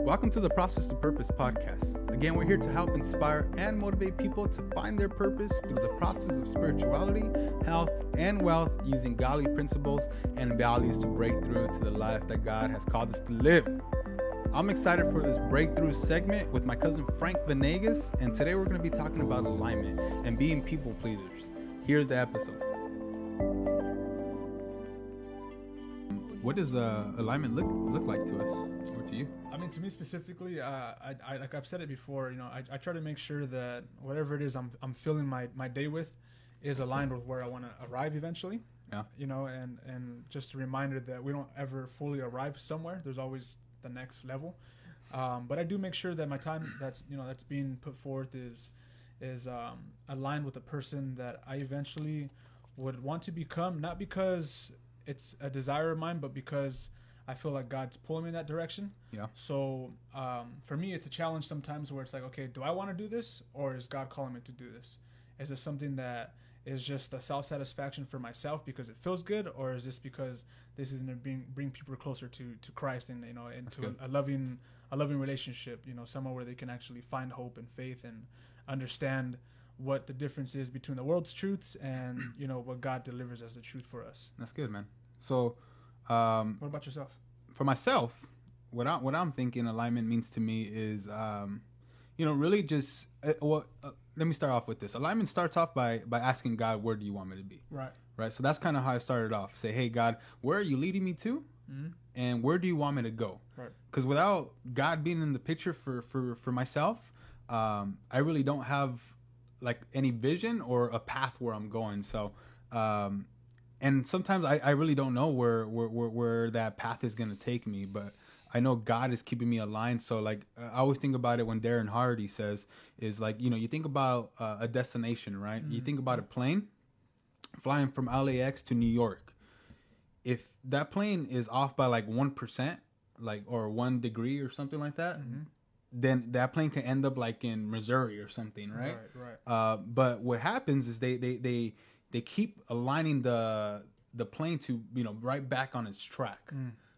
Welcome to the Process to Purpose podcast. Again, we're here to help inspire and motivate people to find their purpose through the process of spirituality, health, and wealth using godly principles and values to break through to the life that God has called us to live. I'm excited for this breakthrough segment with my cousin Frank Venegas, and today we're going to be talking about alignment and being people pleasers. Here's the episode. What does uh, alignment look look like to us or to you? I mean, to me specifically, uh, I, I like I've said it before. You know, I, I try to make sure that whatever it is I'm I'm filling my, my day with is aligned with where I want to arrive eventually. Yeah. You know, and and just a reminder that we don't ever fully arrive somewhere. There's always the next level. Um, but I do make sure that my time that's you know that's being put forth is is um, aligned with the person that I eventually would want to become. Not because it's a desire of mine, but because I feel like God's pulling me in that direction. Yeah. So um, for me, it's a challenge sometimes where it's like, okay, do I want to do this, or is God calling me to do this? Is this something that is just a self satisfaction for myself because it feels good, or is this because this is going to bring bring people closer to to Christ and you know into a, a loving a loving relationship, you know, somewhere where they can actually find hope and faith and understand what the difference is between the world's truths and you know what God delivers as the truth for us. That's good, man. So, um, What about yourself? for myself, what I what I'm thinking alignment means to me is, um, you know, really just uh, well. Uh, let me start off with this. Alignment starts off by by asking God, where do you want me to be? Right. Right. So that's kind of how I started off. Say, hey God, where are you leading me to, Mhm. and where do you want me to go? Right. Because without God being in the picture for for for myself, um, I really don't have like any vision or a path where I'm going. So. Um, and sometimes I, I really don't know where, where, where, where that path is going to take me, but I know God is keeping me aligned. So like, I always think about it when Darren Hardy says is like, you know, you think about uh, a destination, right? You think about a plane flying from LAX to New York. If that plane is off by like 1%, like, or one degree or something like that, then that plane can end up like in Missouri or something, right? Right. Right. Uh, but what happens is they they they they keep aligning the the plane to you know right back on its track.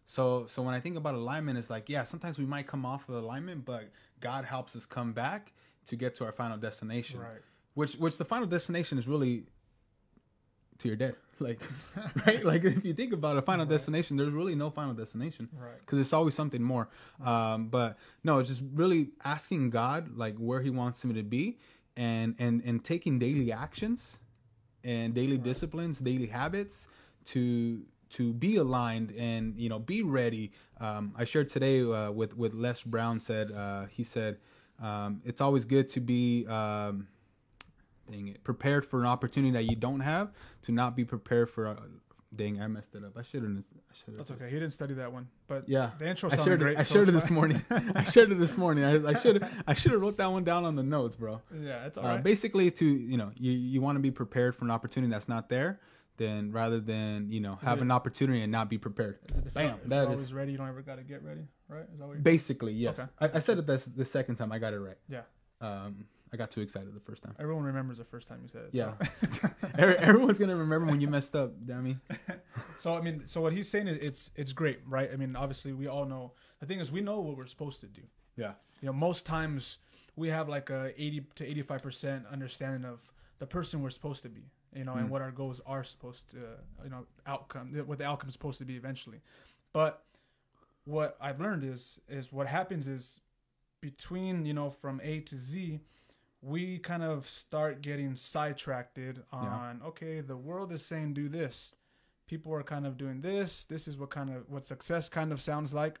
So so when I think about alignment, it's like yeah, sometimes we might come off of alignment, but God helps us come back to get to our final destination. Right. Which which the final destination is really to your death. Like right, like if you think about a final destination, there's really no final destination Right. because it's always something more. Um, but no, it's just really asking God like where He wants me to be, and and and taking daily actions and daily disciplines, daily habits to to be aligned and you know be ready. Um, I shared today uh, with with Les Brown said uh, he said um, it's always good to be. Um, dang it, prepared for an opportunity that you don't have to not be prepared for. Dang, I messed it up. I should have. I should That's okay. He didn't study that one, but yeah, the intro I sounded shared great. it. I so shared it this morning. I shared it this morning. I, I should I should have wrote that one down on the notes, bro. Yeah, it's all Uh, right. Basically, to you know, you you want to be prepared for an opportunity that's not there, then rather than you know have it- an opportunity and not be prepared. Is Bam, if that you're is- always ready. You don't ever got to get ready, right? Is that what you're Basically, yes. Okay. I, I said it this the second time. I got it right. Yeah. Um, I got too excited the first time. Everyone remembers the first time you said it. Yeah. So. Everyone's gonna remember when you messed up, Dammy. so I mean, so what he's saying is it's it's great, right? I mean, obviously we all know. The thing is, we know what we're supposed to do. Yeah. You know, most times we have like a eighty to eighty five percent understanding of the person we're supposed to be. You know, Mm. and what our goals are supposed to, you know, outcome, what the outcome is supposed to be eventually. But what I've learned is is what happens is between you know from A to Z, we kind of start getting sidetracked on okay, the world is saying do this, people are kind of doing this. This is what kind of what success kind of sounds like.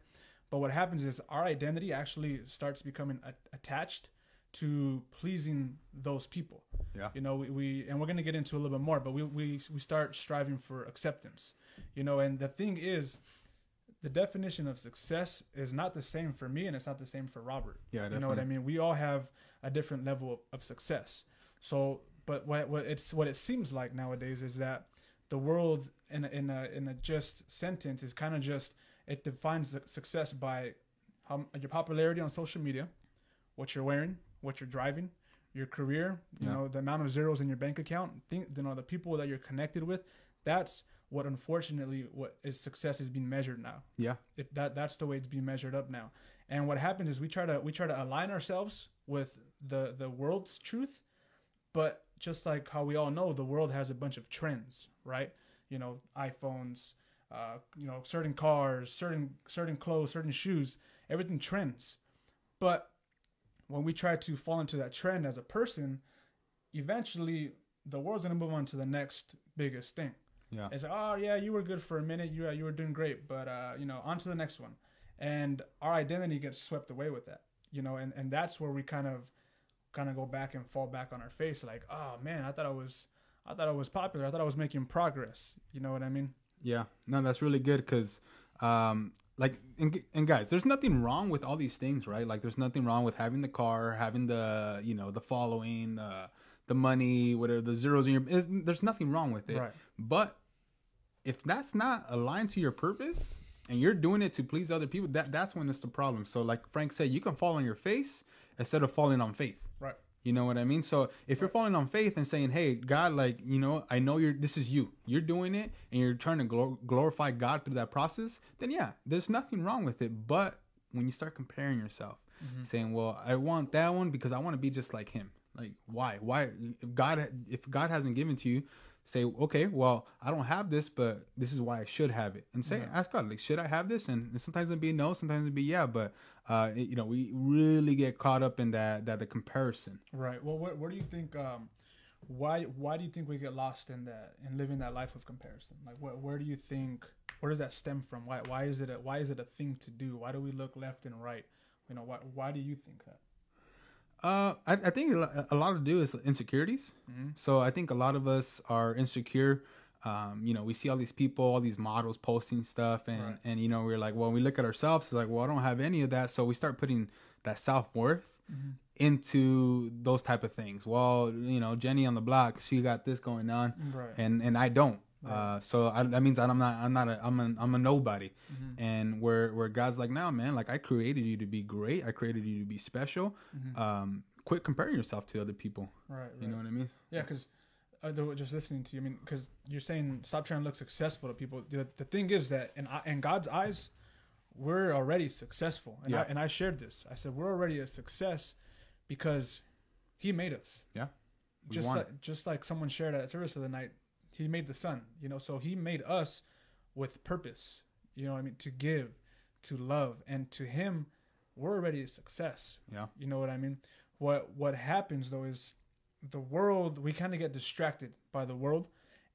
But what happens is our identity actually starts becoming a- attached to pleasing those people. Yeah. You know, we, we and we're gonna get into a little bit more, but we, we we start striving for acceptance. You know, and the thing is, the definition of success is not the same for me and it's not the same for Robert. Yeah, definitely. You know what I mean? We all have a different level of, of success. So, but what, what it's what it seems like nowadays is that the world in a, in a in a just sentence is kind of just it defines success by how your popularity on social media, what you're wearing, what you're driving, your career, you Yeah. know, the amount of zeros in your bank account, think you know the people that you're connected with. That's what unfortunately what is success is being measured now. Yeah. It, that that's the way it's being measured up now, And what happens is we try to we try to align ourselves with the the world's truth, but just like how we all know, the world has a bunch of trends, right? You know, iPhones, uh, you know, certain cars, certain certain clothes, certain shoes, everything trends. But when we try to fall into that trend as a person, eventually the world's gonna move on to the next biggest thing. Yeah. It's like, oh yeah, you were good for a minute, you you were doing great, but uh, you know, on to the next one, and our identity gets swept away with that, you know, and and that's where we kind of kind of go back and fall back on our face, like, oh man, I thought I was, I thought I was popular, I thought I was making progress, you know what I mean? Yeah, no, that's really good because, um, like, and, and guys, there's nothing wrong with all these things, right? Like, there's nothing wrong with having the car, having the, you know, the following, uh, the money, whatever the zeros in your. There's nothing wrong with it, Right. but if that's not aligned to your purpose and you're doing it to please other people, that that's when it's the problem. So, like Frank said, you can fall on your face instead of falling on faith. Right. You know what I mean? So if you're falling on faith and saying, "Hey, God, like you know, I know you're this is you. You're doing it, and you're trying to glor- glorify God through that process," then yeah, there's nothing wrong with it. But when you start comparing yourself, mm-hmm. saying, "Well, I want that one because I want to be just like him," like why? Why? If God, if God hasn't given to you, say, "Okay, well, I don't have this, but this is why I should have it," and say, ask God, like, should I have this? And, and sometimes it'd be no, sometimes it'd be yeah, but uh, it- you know, we really get caught up in that that the comparison. Right. Well, where, where do you think? Um, why why do you think we get lost in that in living that life of comparison? Like, where where do you think? Where does that stem from? Why why is it a, why is it a thing to do? Why do we look left and right? You know, why why do you think that? Uh, I, I think a lot to do is insecurities. So I think a lot of us are insecure. Um, you know, we see all these people, all these models posting stuff, and Right. and you know, we're like, well, we look at ourselves, it's like, well, I don't have any of that, so we start putting that self worth into those type of things. Well, you know, Jenny on the block, she got this going on, Right. and and I don't. Uh, so I, that means I'm not I'm not a I'm a I'm a nobody, Mm-hmm. and where where God's like, no man, like I created you to be great, I created you to be special. Um, quit comparing yourself to other people. Right. right. You know what I mean? Yeah, because uh, just listening to you. I mean, because you're saying stop trying to look successful to people. The, the thing is that in in God's eyes, we're already successful. And, I, Yeah. and I shared this. I said we're already a success because He made us. Yeah. We Just like just like someone shared at service of the night, He made the sun. You know, so He made us with purpose. You know what I mean? To give, to love, and to Him, we're already a success. Yeah. You know what I mean? What what happens though is the world we kind of get distracted by the world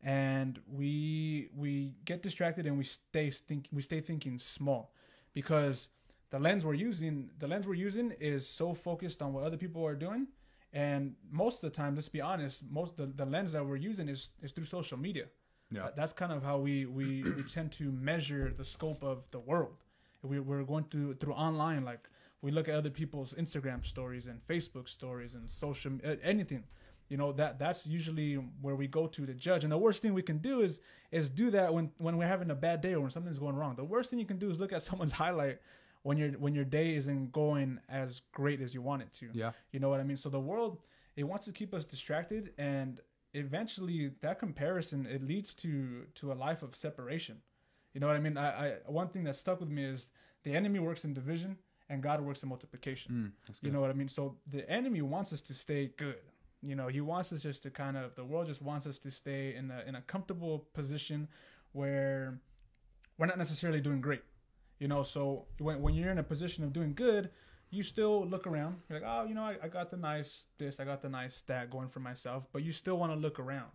and we we get distracted and we stay think we stay thinking small because the lens we're using the lens we're using is so focused on what other people are doing and most of the time let's be honest most the, the lens that we're using is is through social media. Yeah. that's kind of how we we, we tend to measure the scope of the world. We, we're going through through online like we look at other people's instagram stories and facebook stories and social uh, anything. You know that that's usually where we go to to judge. And the worst thing we can do is is do that when when we're having a bad day or when something's going wrong. The worst thing you can do is look at someone's highlight when your when your day isn't going as great as you want it to Yeah. you know what I mean? So the world it wants to keep us distracted, and eventually that comparison it leads to to a life of separation. You know what I mean? I, I one thing that stuck with me is the enemy works in division and God works in multiplication. Mm, You know what I mean? So the enemy wants us to stay good. You know, he wants us just to kind of the world just wants us to stay in a in a comfortable position where we're not necessarily doing great. You know, so when when you're in a position of doing good, you still look around. You're like, oh, you know, I, I got the nice this, I got the nice that going for myself, but you still want to look around.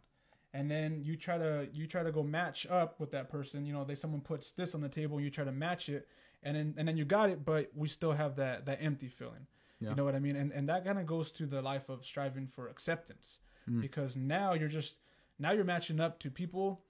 And then you try to you try to go match up with that person. You know, they someone puts this on the table, and you try to match it, and then and then you got it, but we still have that that empty feeling. Yeah. You know what I mean? And and that kind of goes to the life of striving for acceptance, Mm. because now you're just now you're matching up to people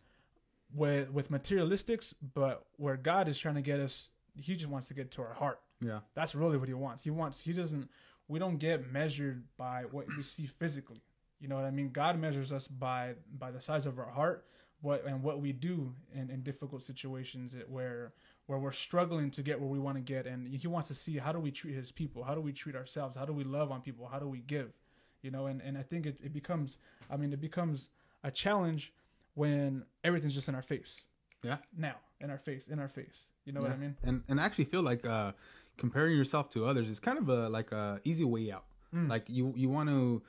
with with materialistics, but where God is trying to get us, He just wants to get to our heart. Yeah. That's really what He wants. He wants. He doesn't. We don't get measured by what we see physically. You know what I mean? God measures us by by the size of our heart, what and what we do in, in difficult situations where where we're struggling to get where we want to get, and He wants to see how do we treat His people, how do we treat ourselves, how do we love on people, how do we give, you know? And and I think it, it becomes, I mean, it becomes a challenge when everything's just in our face. Yeah. Now, in our face, in our face. You know what I mean? And and I actually feel like uh, comparing yourself to others is kind of a like a easy way out. Mm. Like you you want to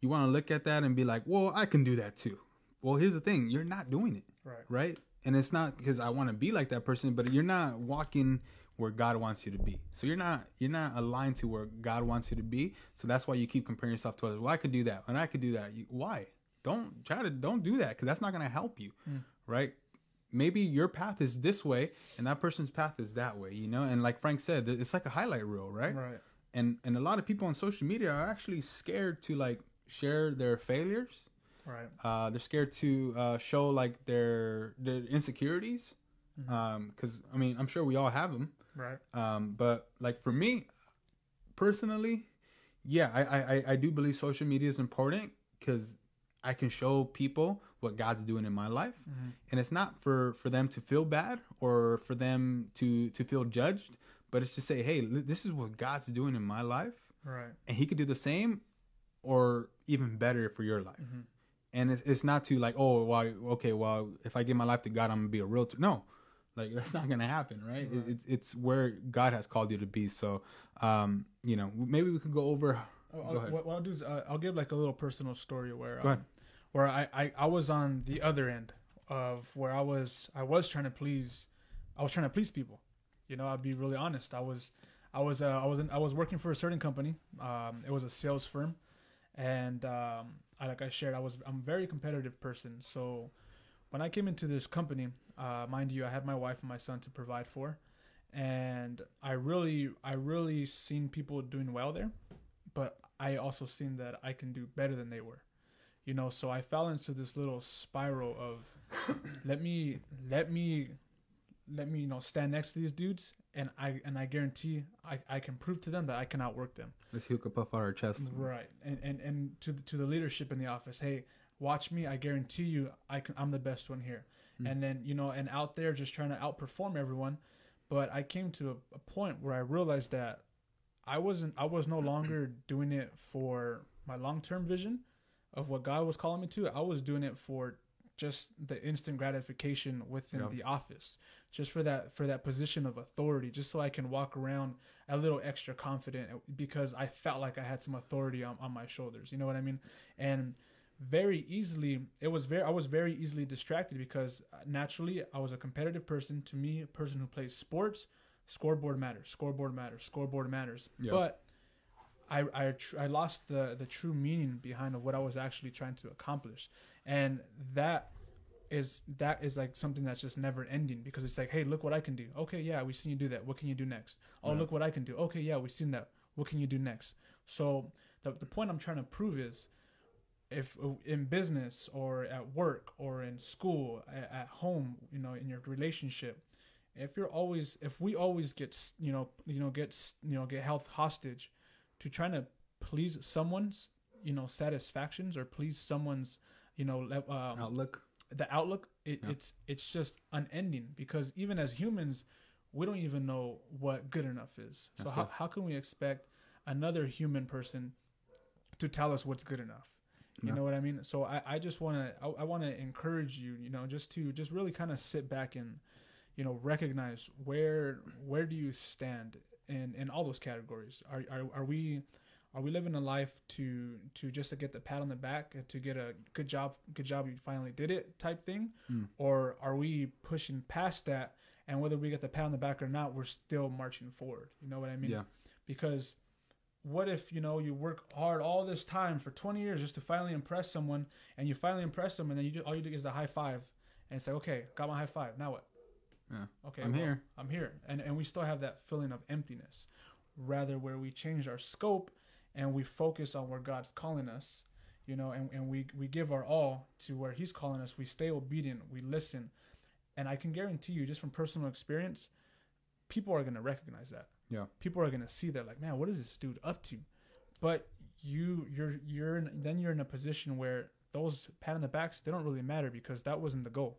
you want to look at that and be like, well, I can do that too. Well, here's the thing: you're not doing it, Right. right? And it's not because I want to be like that person, but you're not walking where God wants you to be. So you're not you're not aligned to where God wants you to be. So that's why you keep comparing yourself to others. Well, I could do that, and I could do that. You, why? Don't try to don't do that because that's not going to help you, right? Maybe your path is this way, and that person's path is that way. You know, and like Frank said, it's like a highlight reel, right? Right. And and a lot of people on social media are actually scared to like share their failures. Right. Uh, they're scared to uh, show like their their insecurities. um, Because I mean, I'm sure we all have them. Right. Um, but like for me, personally, yeah, I, I, I- I do believe social media is important because I can show people what God's doing in my life, and it's not for for them to feel bad or for them to to feel judged, but it's to say, hey, this is what God's doing in my life, Right. and He could do the same, or even better for your life. And it's, it's not to like, oh, well, okay, well, if I give my life to God, I'm gonna be a realtor. No, like that's not gonna happen, right? It, it's it's where God has called you to be. So, um, you know, maybe we could go over. I'll, I'll- what, what I'll do is uh, I'll give like a little personal story where um, where I, I I was on the other end of where I was I was trying to please I was trying to please people. You know, I'd be really honest. I was I was uh, I was in, I was working for a certain company. Um, it was a sales firm, and um, I like I shared I was I'm a very competitive person. So when I came into this company, uh, mind you, I had my wife and my son to provide for, and I really I really seen people doing well there, but I also seen that I can do better than they were. You know so i fell into this little spiral of let me let me let me you know stand next to these dudes and i and i guarantee i, I can prove to them that i can outwork them. Let's hook up off our chest. right. And and and to the, to the leadership in the office hey watch me. I guarantee you i can i'm the best one here. Hmm. And then you know and out there just trying to outperform everyone but i came to a, a point where i realized that i wasn't i was no longer doing it for my long-term vision of what god was calling me to. I was doing it for just the instant gratification within Yeah. the office just for that for that position of authority just so i can walk around a little extra confident because i felt like i had some authority on, on my shoulders. You know what i mean? And very easily it was very i was very easily distracted because uh, naturally i was a competitive person. To me a person who plays sports scoreboard matters scoreboard matters scoreboard matters but I I, tr- I lost the the true meaning behind of what I was actually trying to accomplish, and that is that is like something that's just never ending because it's like, hey, look what I can do. Okay, yeah, we seen you do that. What can you do next? Oh, Yeah. look what I can do. Okay, yeah, we seen that. What can you do next? So the the point I'm trying to prove is, if in business or at work or in school, at home, you know, in your relationship, if you're always if we always get you know you know get you know get health hostage to trying to please someone's you know satisfactions or please someone's you know le- um, Outlook. the outlook it, Yeah. it's it's just unending because even as humans we don't even know what good enough is so That's how, how can we expect another human person to tell us what's good enough you Yeah. know what i mean so i, I just want to I, I want to encourage you you know just to just really kind of sit back and you know recognize where where do you stand in in all those categories? Are are, are we are we living a life to to just to get the pat on the back to get a good job good job you finally did it type thing? Hmm. or are we pushing past that and whether we get the pat on the back or not we're still marching forward? You know what i mean? Yeah. because what if you know you work hard all this time for 20 years just to finally impress someone and you finally impress them and then you do, all you do is a high five and it's like okay got my high five. Now what Yeah. okay I'm well, here. i'm here. And and we still have that feeling of emptiness rather where we change our scope and we focus on where god's calling us you know and, and we we give our all to where he's calling us. We stay obedient. We listen. And i can guarantee you just from personal experience people are going to recognize that. Yeah. people are going to see that like man what is this dude up to? But you you're you're in, then you're in a position where those pat on the backs they don't really matter because that wasn't the goal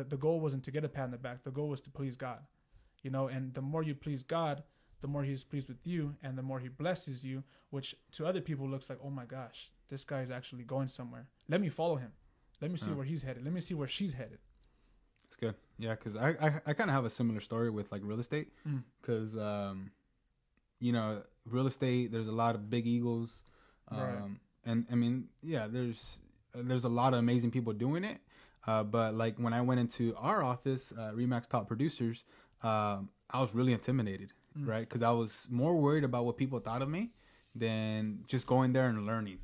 that the goal wasn't to get a pat on the back the goal was to please god you know and the more you please god the more he's pleased with you and the more he blesses you which to other people looks like oh my gosh this guy is actually going somewhere let me follow him let me see Yeah. where he's headed let me see where she's headed It's good. Yeah, because I, I, I kind of have a similar story with like real estate. Mm. Because um, you know, real estate. There's a lot of big eagles, um, Right. and I mean, yeah, there's there's a lot of amazing people doing it. Uh, but like when I went into our office, uh, Remax Top Producers, um, I was really intimidated, Mm. right? Because I was more worried about what people thought of me than just going there and learning,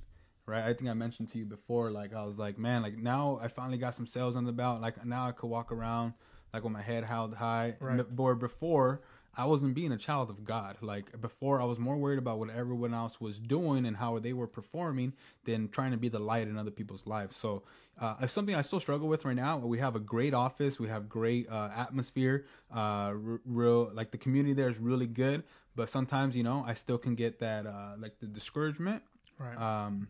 right? I think I mentioned to you before, like I was like, man, like now I finally got some sales on the belt. Like now I could walk around like with my head held high. Right. Or before, I wasn't being a child of God. Like before, I was more worried about what everyone else was doing and how they were performing than trying to be the light in other people's lives. So uh, it's something I still struggle with right now. We have a great office, we have great uh, atmosphere. Uh, r- real like the community there is really good, but sometimes you know I still can get that uh, like the discouragement. Right. Um,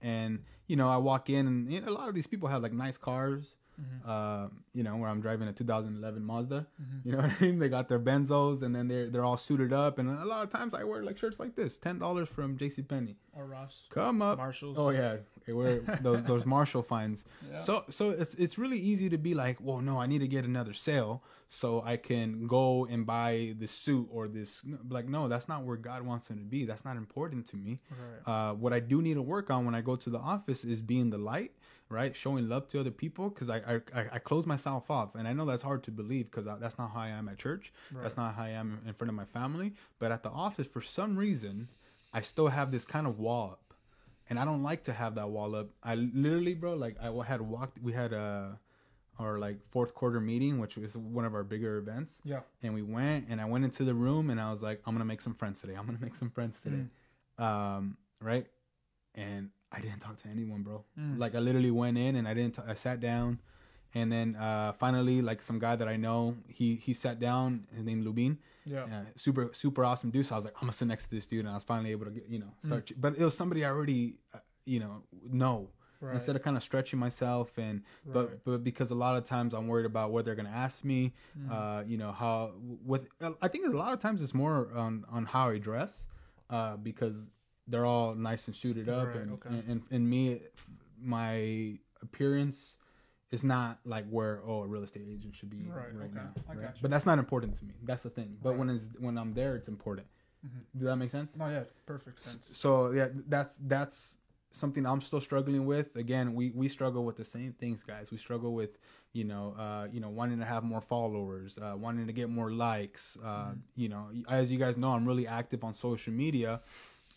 and you know I walk in and you know, a lot of these people have like nice cars. Mm-hmm. Uh, you know, where I'm driving a 2011 Mazda. Mm-hmm. You know what I mean? They got their Benzos, and then they're they're all suited up. And a lot of times I wear like shirts like this, ten dollars from J.C. Penney. or Ross. Come up. Marshalls. Oh yeah, they wear those those Marshall finds. Yeah. So so it's it's really easy to be like, well, no, I need to get another sale so I can go and buy this suit or this. Like, no, that's not where God wants them to be. That's not important to me. Right. Uh, what I do need to work on when I go to the office is being the light, right? Showing love to other people because I, I I close myself off, and I know that's hard to believe because that's not how I am at church. That's not how I am in front of my family. But at the office, for some reason, I still have this kind of wall up, and I don't like to have that wall up. I literally, bro, like I had walked. We had a our like fourth quarter meeting, which was one of our bigger events Yeah. and we went and I went into the room and I was like, I'm gonna make some friends today. I'm gonna make some friends today. Um, right? And I didn't talk to anyone, bro. Mm. Like I literally went in and I didn't. T- I sat down, and then uh, finally, like some guy that I know, he he sat down. His name Lubin. Yeah. Uh, super super awesome dude. So I was like, I'm gonna sit next to this dude, and I was finally able to get you know Mm. start. ch- But it was somebody I already uh, you know know. Right. Instead of kind of stretching myself and but Right. but because a lot of times I'm worried about what they're gonna ask me, Mm. uh, you know how with I think a lot of times it's more on on how I dress, uh, because they're all nice and suited up Right, and, okay. and and and me, my appearance is not like where oh a real estate agent should be Right, right, okay. now, I right? got you. But that's not important to me. That's the thing. But when when I'm there, it's important. Mhm. Does that make sense? No, yeah, perfect sense. So yeah, that's that's something I'm still struggling with. Again, we we struggle with the same things, guys. We struggle with you know uh, you know wanting to have more followers, uh, wanting to get more likes. Uh, You know, as you guys know, I'm really active on social media,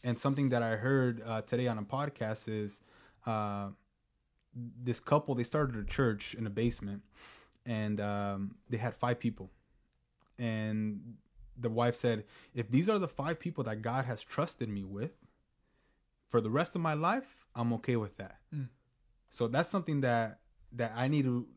and something that I heard uh, today on a podcast is uh, this couple they started a church in a basement, and um, they had five people, and the wife said, if these are the five people that God has trusted me with for the rest of my life, I'm okay with that. Mm. So that's something that that I need to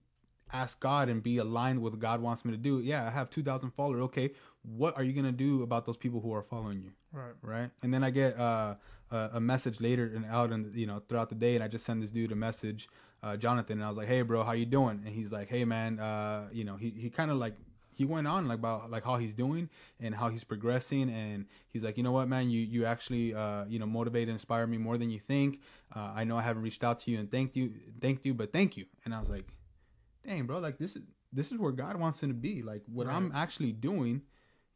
ask God and be aligned with what God wants me to do. Yeah, I have 2,000 followers. Okay, what are you going to do about those people who are following you? Right. right? And then I get uh, a, a message later and out and you know throughout the day, and I just send this dude a message, uh, Jonathan, and I was like, "Hey, bro, how you doing?" And he's like, "Hey, man, uh, you know, he he kind of like." He went on like about like how he's doing and how he's progressing, and he's like, you know what, man, you you actually uh, you know motivate and inspire me more than you think. Uh, I know I haven't reached out to you and thanked you, thanked you, but thank you. And I was like, dang, bro, like this is this is where God wants him to be. Like what I'm actually doing,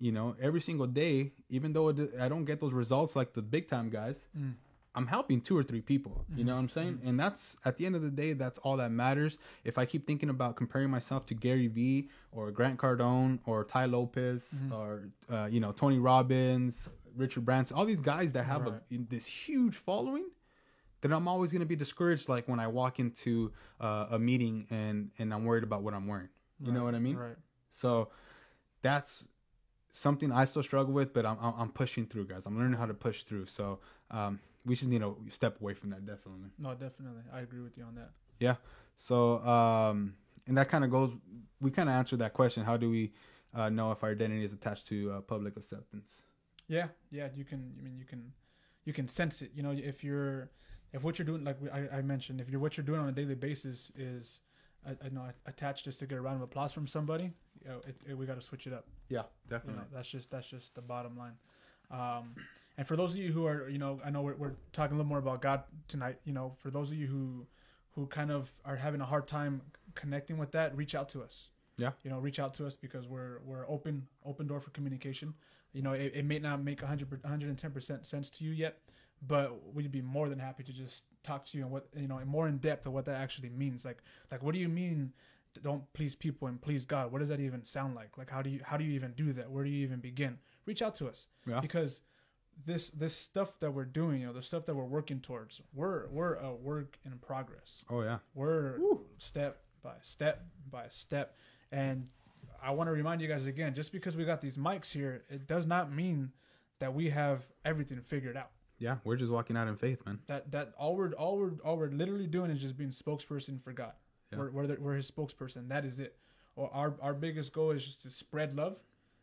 you know, every single day, even though it, I don't get those results like the big time guys, Mm. I'm helping two or three people. You know what I'm saying? And that's at the end of the day, that's all that matters. If I keep thinking about comparing myself to Gary Vee or Grant Cardone or Tai Lopez or uh, you know Tony Robbins, Richard Branson, all these guys that have a, this huge following, then I'm always going to be discouraged. Like when I walk into uh, a meeting and and I'm worried about what I'm wearing. You know what I mean? Right. So that's something I still struggle with, but I'm I'm pushing through, guys. I'm learning how to push through. So um, we just need to step away from that, definitely. No, definitely. I agree with you on that. Yeah. So um, and that kind of goes. We kind of answered that question. How do we uh, know if our identity is attached to uh, public acceptance? Yeah, yeah. You can. I mean, you can, you can sense it. You know, if you're, if what you're doing, like I, I mentioned, if you're what you're doing on a daily basis is, I, I know, attached just to get a round of applause from somebody, you know, it, it, we got to switch it up. Yeah, You definitely. know, that's just that's just the bottom line. Um, and for those of you who are, you know, I know we're, we're talking a little more about God tonight. You know, for those of you who, who kind of are having a hard time connecting with that, reach out to us. Yeah. You know, reach out to us because we're we're open open door for communication. You know, it, it may not make 100 110% sense to you yet, but we'd be more than happy to just talk to you and what you know more in depth of what that actually means. Like like what do you mean don't please people and please God? What does that even sound like? Like how do you how do you even do that? Where do you even begin? Reach out to us. Yeah. Because this this stuff that we're doing, you know, the stuff that we're working towards, we're we're a work in progress. Oh yeah. We're step by step by step. And I want to remind you guys again, just because we got these mics here, it does not mean that we have everything figured out. Yeah. We're just walking out in faith, man. That that all we're all we're all we're literally doing is just being spokesperson for God. Yeah. We're we're, the, we're His spokesperson. That is it. Or our our biggest goal is just to spread love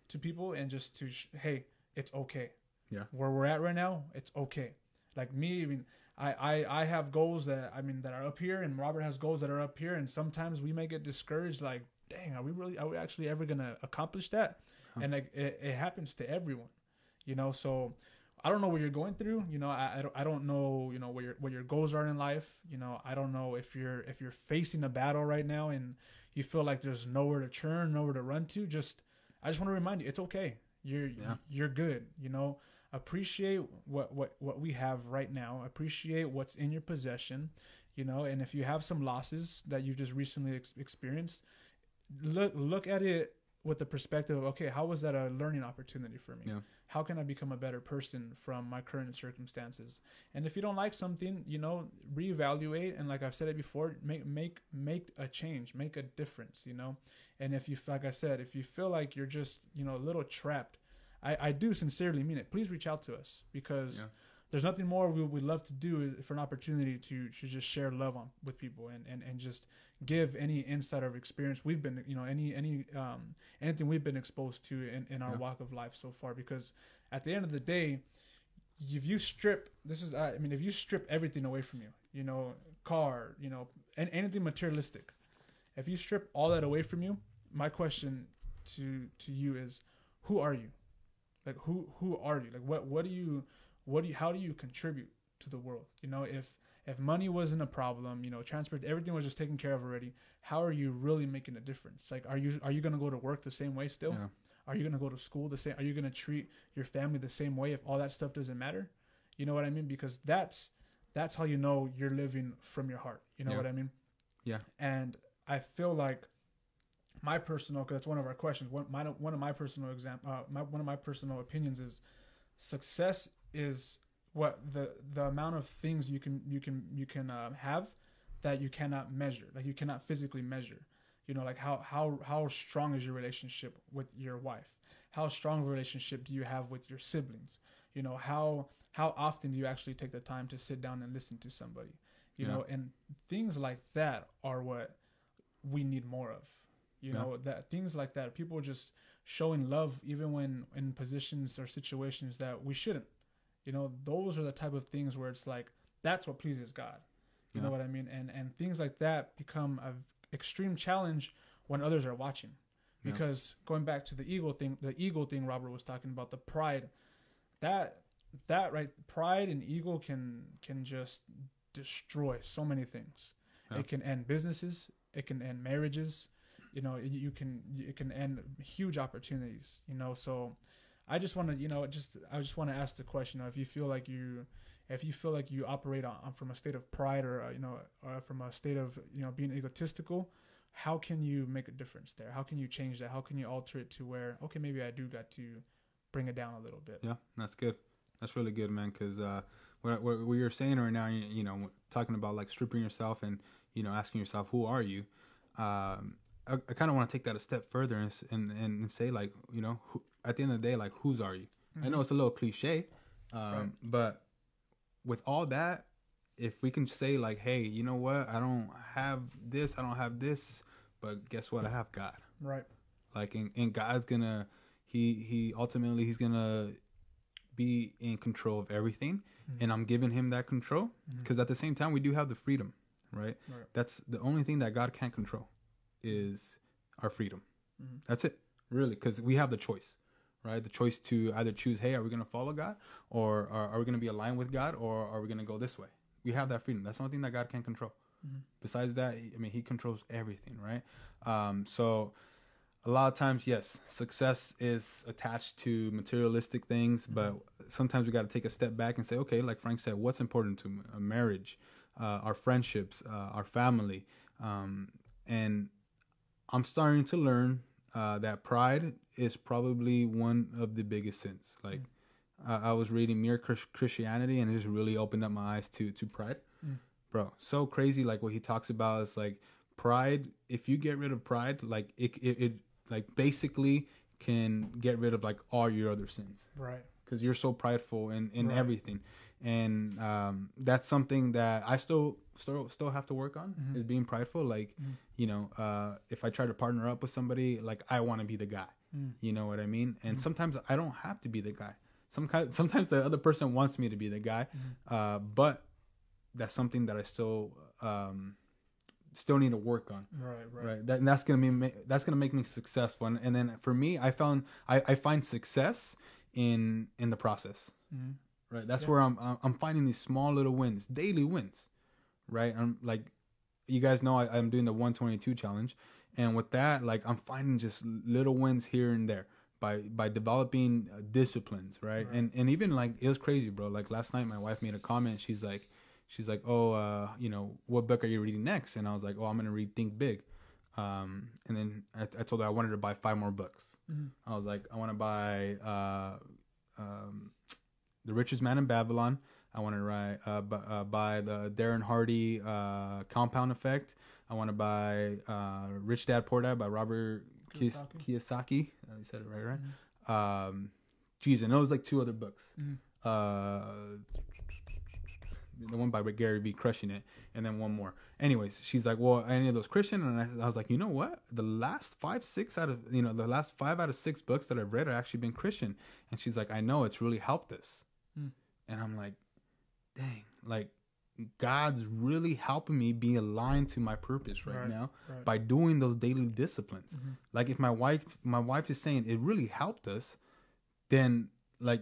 to people and just to sh- hey, it's okay. Yeah. Where we're at right now, it's okay. Like me, I mean, I, I I have goals that I mean that are up here, and Robert has goals that are up here, and sometimes we may get discouraged. Like, dang, are we really? Are we actually ever gonna accomplish that? Huh. And like, it, it happens to everyone, you know. So I don't know what you're going through. You know, I, I don't I don't know you know what your what your goals are in life. You know, I don't know if you're if you're facing a battle right now and you feel like there's nowhere to turn, nowhere to run to. Just I just want to remind you, it's okay. You're Yeah. you're good. You know, appreciate what what what we have right now. Appreciate what's in your possession. You know, and if you have some losses that you've just recently ex- experienced, look look at it with the perspective of okay, how was that a learning opportunity for me? Yeah. How can I become a better person from my current circumstances? And if you don't like something, you know, reevaluate and like I've said it before, make make make a change, make a difference, you know. And if you like I said, if you feel like you're just, you know, a little trapped, I I do sincerely mean it. Please reach out to us because Yeah. There's nothing more we would love to do for an opportunity to to just share love on with people and and and just give any insight of experience we've been you know any any um anything we've been exposed to in, in our Yeah. walk of life so far. Because at the end of the day if you strip this is i mean if you strip everything away from you you know car you know and anything materialistic if you strip all that away from you my question to to you is who are you? Like who who are you? Like what what do you what do you how do you contribute to the world? You know if if money wasn't a problem you know transport everything was just taken care of already how are you really making a difference? Like are you are you going to go to work the same way still? Yeah. are you going to go to school the same are you going to treat your family the same way if all that stuff doesn't matter? You know what i mean? Because that's that's how you know you're living from your heart. You know Yeah. what i mean? Yeah. and i feel like my personal because that's one of our questions one my one of my personal example uh, my one of my personal opinions is success is what the the amount of things you can you can you can um, have that you cannot measure like you cannot physically measure. You know like how how how strong is your relationship with your wife? How strong of a relationship do you have with your siblings? You know how how often do you actually take the time to sit down and listen to somebody? You Yeah. know and things like that are what we need more of. You Yeah. know that things like that people just showing love even when in positions or situations that we shouldn't you know those are the type of things where it's like that's what pleases god. You know what i mean? And and things like that become a extreme challenge when others are watching. Yeah. because going back to the ego thing the ego thing robert was talking about the pride that that right pride and ego can can just destroy so many things. Yeah. it can end businesses it can end marriages you know you you can it can end huge opportunities you know? So i just want to you know just i just want to ask the question if you feel like you if you feel like you operate on, from a state of pride or uh, you know or from a state of you know being egotistical how can you make a difference there how can you change that how can you alter it to where okay maybe i do got to bring it down a little bit Yeah, that's good. That's really good, man. Because uh, what, what what you're saying right now, you, you know, talking about like stripping yourself and you know asking yourself, who are you? Um, I, I kind of want to take that a step further and, and and say like, you know, who, at the end of the day, like, whose are you? I know it's a little cliche, um, Right. but with all that, if we can say like, hey, you know what? I don't have this. I don't have this, but guess what? I have God right like and, and god's gonna he he ultimately he's gonna be in control of everything Mhm. and i'm giving him that control because at the same time we do have the freedom right Right. that's the only thing that god can't control is our freedom Mhm. that's it really because we have the choice right? The choice to either choose hey are we gonna follow god or are, are we gonna be aligned with god or are we gonna go this way? We have that freedom. That's the only thing that god can't control. Mhm. besides that i mean he controls everything right? Um so a lot of times, yes, success is attached to materialistic things, but sometimes we got to take a step back and say, okay, like Frank said, what's important to? A marriage, uh, our friendships, uh, our family, um, and I'm starting to learn uh, that pride is probably one of the biggest sins. Like uh, I was reading Mere Christianity, and it just really opened up my eyes to to pride, Mm. bro. So crazy. Like what he talks about is like pride. If you get rid of pride, like it it, it like basically can get rid of like all your other sins Right. because you're so prideful in in Right. everything and um that's something that i still still still have to work on Mhm. is being prideful like Mhm. you know uh if i try to partner up with somebody like i want to be the guy Mm. you know what i mean and Mhm. sometimes i don't have to be the guy some kind sometimes the other person wants me to be the guy Mhm. uh but that's something that i still um still need to work on Right. Right. right that, and that's gonna be that's gonna make me successful and, and then for me i found I, I find success in in the process Mhm. Right that's Yeah. where I'm, I'm finding these small little wins daily wins right i'm like you guys know I, i'm doing the 122 challenge and with that like i'm finding just little wins here and there by by developing uh, disciplines right? Right. and and even like it was crazy bro like last night my wife made a comment she's like she's like oh uh you know what book are you reading next and i was like oh i'm gonna read think big um and then i, I told her i wanted to buy five more books Mhm. I was like, I want to buy uh, um, The Richest Man in Babylon. I want to write, uh, bu- uh, buy the Darren Hardy uh, Compound Effect. I want to buy uh, Rich Dad Poor Dad by Robert Kiyosaki. Kiyosaki. Uh, you said it right, right? Mhm. Um, geez, and it was like two other books. Mhm. Uh, the one by Gary Vee, Crushing It, and then one more. Anyways, she's like, "Well, any of those Christian?" And I, I was like, "You know what? The last five, six out of you know, the last five out of six books that I've read have actually been Christian." And she's like, "I know it's really helped us." Hmm. And I'm like, "Dang, like God's really helping me be aligned to my purpose right, Right. now Right. by doing those daily disciplines." Mhm. like if my wife my wife is saying it really helped us then like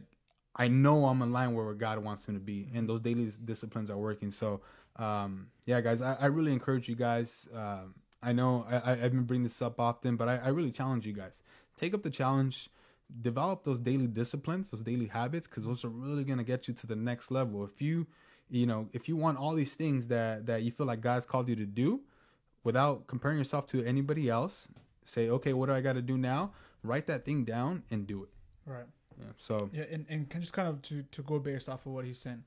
i know i'm aligned where god wants him to be and those daily disciplines are working so um yeah guys i, I really encourage you guys um i know I, I- i've been bringing this up often but I, I really challenge you guys take up the challenge develop those daily disciplines those daily habits because those are really going to get you to the next level if you you know if you want all these things that that you feel like god's called you to do without comparing yourself to anybody else say okay what do i got to do now write that thing down and do it Right. yeah so Yeah, and, and can just kind of to, to go based off of what he's saying.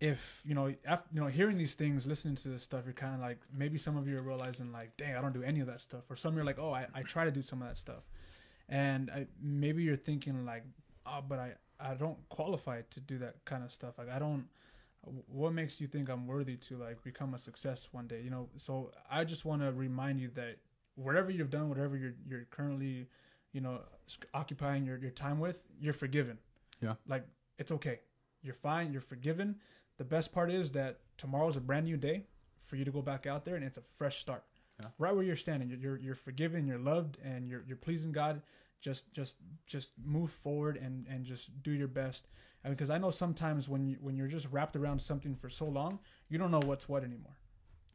If you know, after, you know, hearing these things, listening to this stuff, you're kind of like maybe some of you are realizing like, dang, I don't do any of that stuff, or some you're like, oh, I, I try to do some of that stuff, and I, maybe you're thinking like, oh, but I I don't qualify to do that kind of stuff. Like I don't. What makes you think I'm worthy to like become a success one day? You know, so I just want to remind you that whatever you've done, whatever you're you're currently, you know, occupying your, your time with, you're forgiven. Yeah. Like it's okay. You're fine. You're forgiven. The best part is that tomorrow's a brand new day for you to go back out there and it's a fresh start. Yeah. Right where you're standing, you're, you're you're forgiven, you're loved, and you're you're pleasing God. Just just just move forward and and just do your best. Because I know sometimes when you when you're just wrapped around something for so long, you don't know what's what anymore.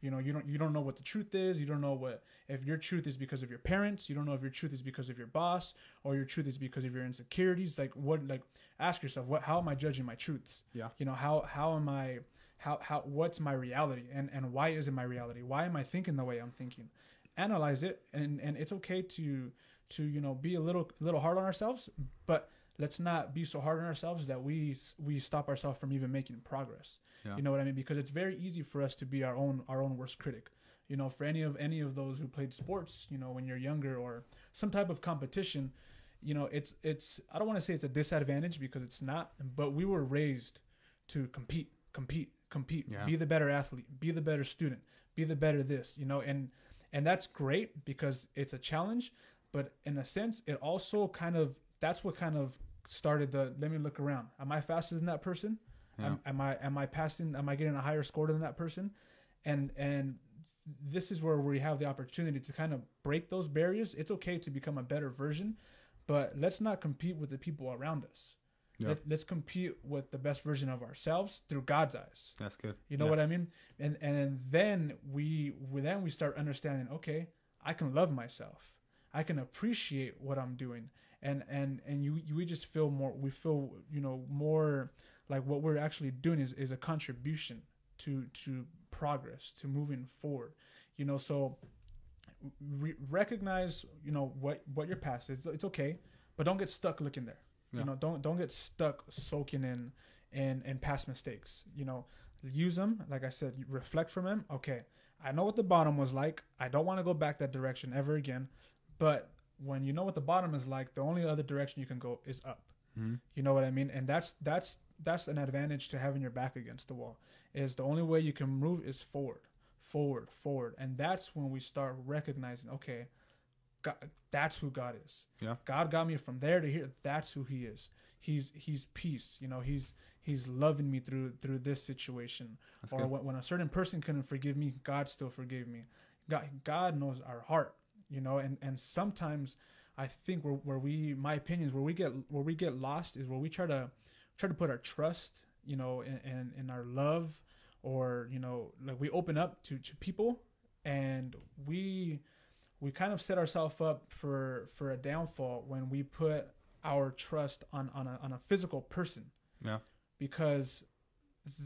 You know, you don't you don't know what the truth is. You don't know what if your truth is because of your parents. You don't know if your truth is because of your boss or your truth is because of your insecurities. Like what? Like ask yourself, what? How am I judging my truths? Yeah. You know, how how am I? How how what's my reality and and why is it my reality? Why am I thinking the way I'm thinking? Analyze it and and it's okay to to you know be a little little hard on ourselves, but let's not be so hard on ourselves that we we stop ourselves from even making progress. Yeah. You know what I mean? Because it's very easy for us to be our own our own worst critic. You know, for any of any of those who played sports, you know, when you're younger or some type of competition, you know, it's it's I don't want to say it's a disadvantage because it's not, but we were raised to compete, compete, compete, Yeah. be the better athlete, be the better student, be the better this, you know, and and that's great because it's a challenge, but in a sense, it also kind of that's what kind of started the let me look around. Am I faster than that person? Yeah. Am, am I am I passing? Am I getting a higher score than that person? And and this is where we have the opportunity to kind of break those barriers. It's okay to become a better version, but let's not compete with the people around us. Yeah. Let, let's compete with the best version of ourselves through God's eyes. that's good You know Yeah. what I mean? And and then we, we then we start understanding. Okay, I can love myself. I can appreciate what I'm doing, and and and you, you we just feel more. We feel you know more like what we're actually doing is is a contribution to to progress to moving forward. You know, so re- recognize you know what what your past is. It's okay, but don't get stuck looking there. Yeah. You know, don't don't get stuck soaking in in in past mistakes. You know, use them. Like I said, reflect from them. Okay, I know what the bottom was like. I don't want to go back that direction ever again. But when you know what the bottom is like, the only other direction you can go is up. Mhm. You know what I mean? And that's that's that's an advantage to having your back against the wall. Is the only way you can move is forward, forward, forward, and that's when we start recognizing, okay, God, that's who God is. Yeah. God got me from there to here. That's who He is. He's He's peace. You know, He's He's loving me through through this situation. That's or when, when a certain person couldn't forgive me, God still forgave me. God God knows our heart. You know, and and sometimes I think where, where we, my opinions, where we get where we get lost is where we try to try to put our trust, you know, in, in, in our love, or you know, like we open up to, to people, and we we kind of set ourselves up for for a downfall when we put our trust on on a, on a physical person. Yeah. Because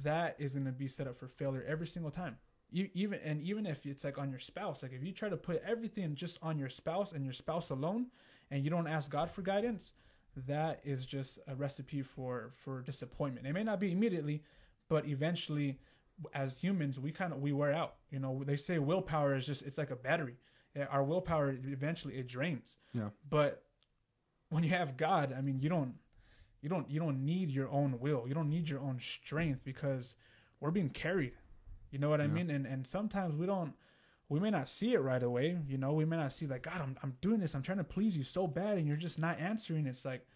that is going to be set up for failure every single time. You, even and even if it's like on your spouse, like if you try to put everything just on your spouse and your spouse alone, and you don't ask God for guidance, that is just a recipe for for disappointment. It may not be immediately, but eventually, as humans, we kind of we wear out. You know, they say willpower is just it's like a battery. Eh, our willpower eventually it drains. Yeah. But when you have God, I mean, you don't you don't you don't need your own will. You don't need your own strength because we're being carried. You know what I mean? And and sometimes we don't we may not see it right away. You know, we may not see like God, I'm I'm doing this. I'm trying to please you so bad, and you're just not answering. It's like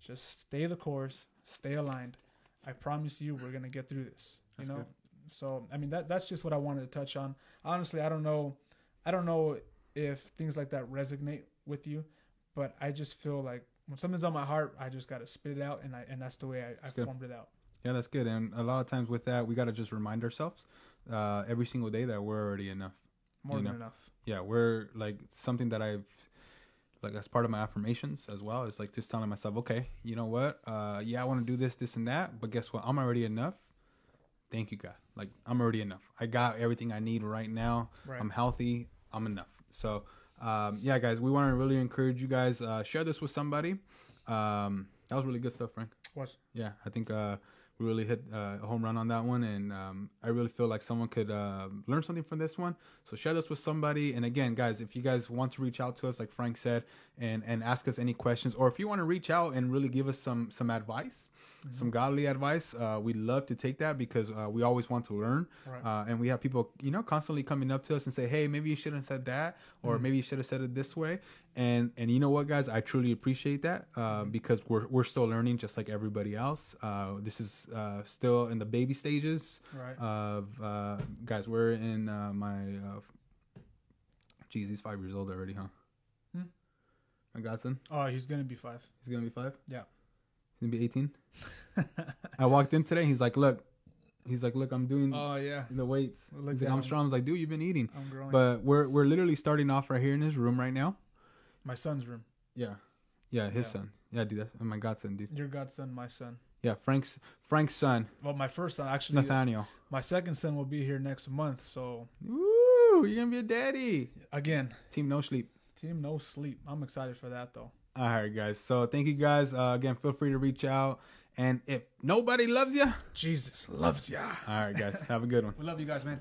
just stay the course, stay aligned. I promise you, we're gonna get through this. That's you know. good. So I mean that that's just what I wanted to touch on. Honestly, I don't know, I don't know if things like that resonate with you, but I just feel like when something's on my heart, I just gotta spit it out, and I and that's the way I, I formed it out. Yeah, that's good. And a lot of times with that, we got to just remind ourselves uh, every single day that we're already enough. More than know. enough. Yeah, we're like something that I've like as part of my affirmations as well. It's like just telling myself, okay, you know what? Uh, yeah, I want to do this, this, and that, but guess what? I'm already enough. Thank you, God. Like I'm already enough. I got everything I need right now. Right. I'm healthy. I'm enough. So, um, yeah, guys, we want to really encourage you guys. Uh, share this with somebody. Um, that was really good stuff, Frank. Was Yeah, I think uh, we really hit uh, a home run on that one, and um, I really feel like someone could uh, learn something from this one. So share this with somebody. And again, guys, if you guys want to reach out to us, like Frank said, and and ask us any questions, or if you want to reach out and really give us some some advice, some godly advice, uh, we'd love to take that because uh, we always want to learn. Right. Uh, and we have people, you know, constantly coming up to us and say, "Hey, maybe you shouldn't have said that, or maybe you should have said it this way." And and you know what, guys, I truly appreciate that uh, because we're we're still learning, just like everybody else. Uh, this is uh, still in the baby stages right. of uh, guys. We're in uh, my, uh, geez, he's five years old already, huh? Hmm. My godson, oh, he's gonna be five. he's gonna be five. Yeah. he's gonna be eighteen. I walked in today. He's like, "Look," he's like, "Look, I'm doing Oh yeah, the weights." Look He's like, I'm strong. I was like, "Dude, you've been eating." I'm growing. But we're we're literally starting off right here in his room right now. My son's room. Yeah, yeah, his Yeah. son. Yeah, dude, that's my godson, dude. Your godson, my son. Yeah, Frank's Frank's son, Well, my first son actually. Nathaniel. My second son will be here next month. So Woo! You're gonna be a daddy. again, Team No Sleep. team no sleep. I'm excited for that though. All right, guys. So thank you guys. Uh, again, feel free to reach out. And if nobody loves you, Jesus loves ya. all right, guys, have a good one. We love you guys, man.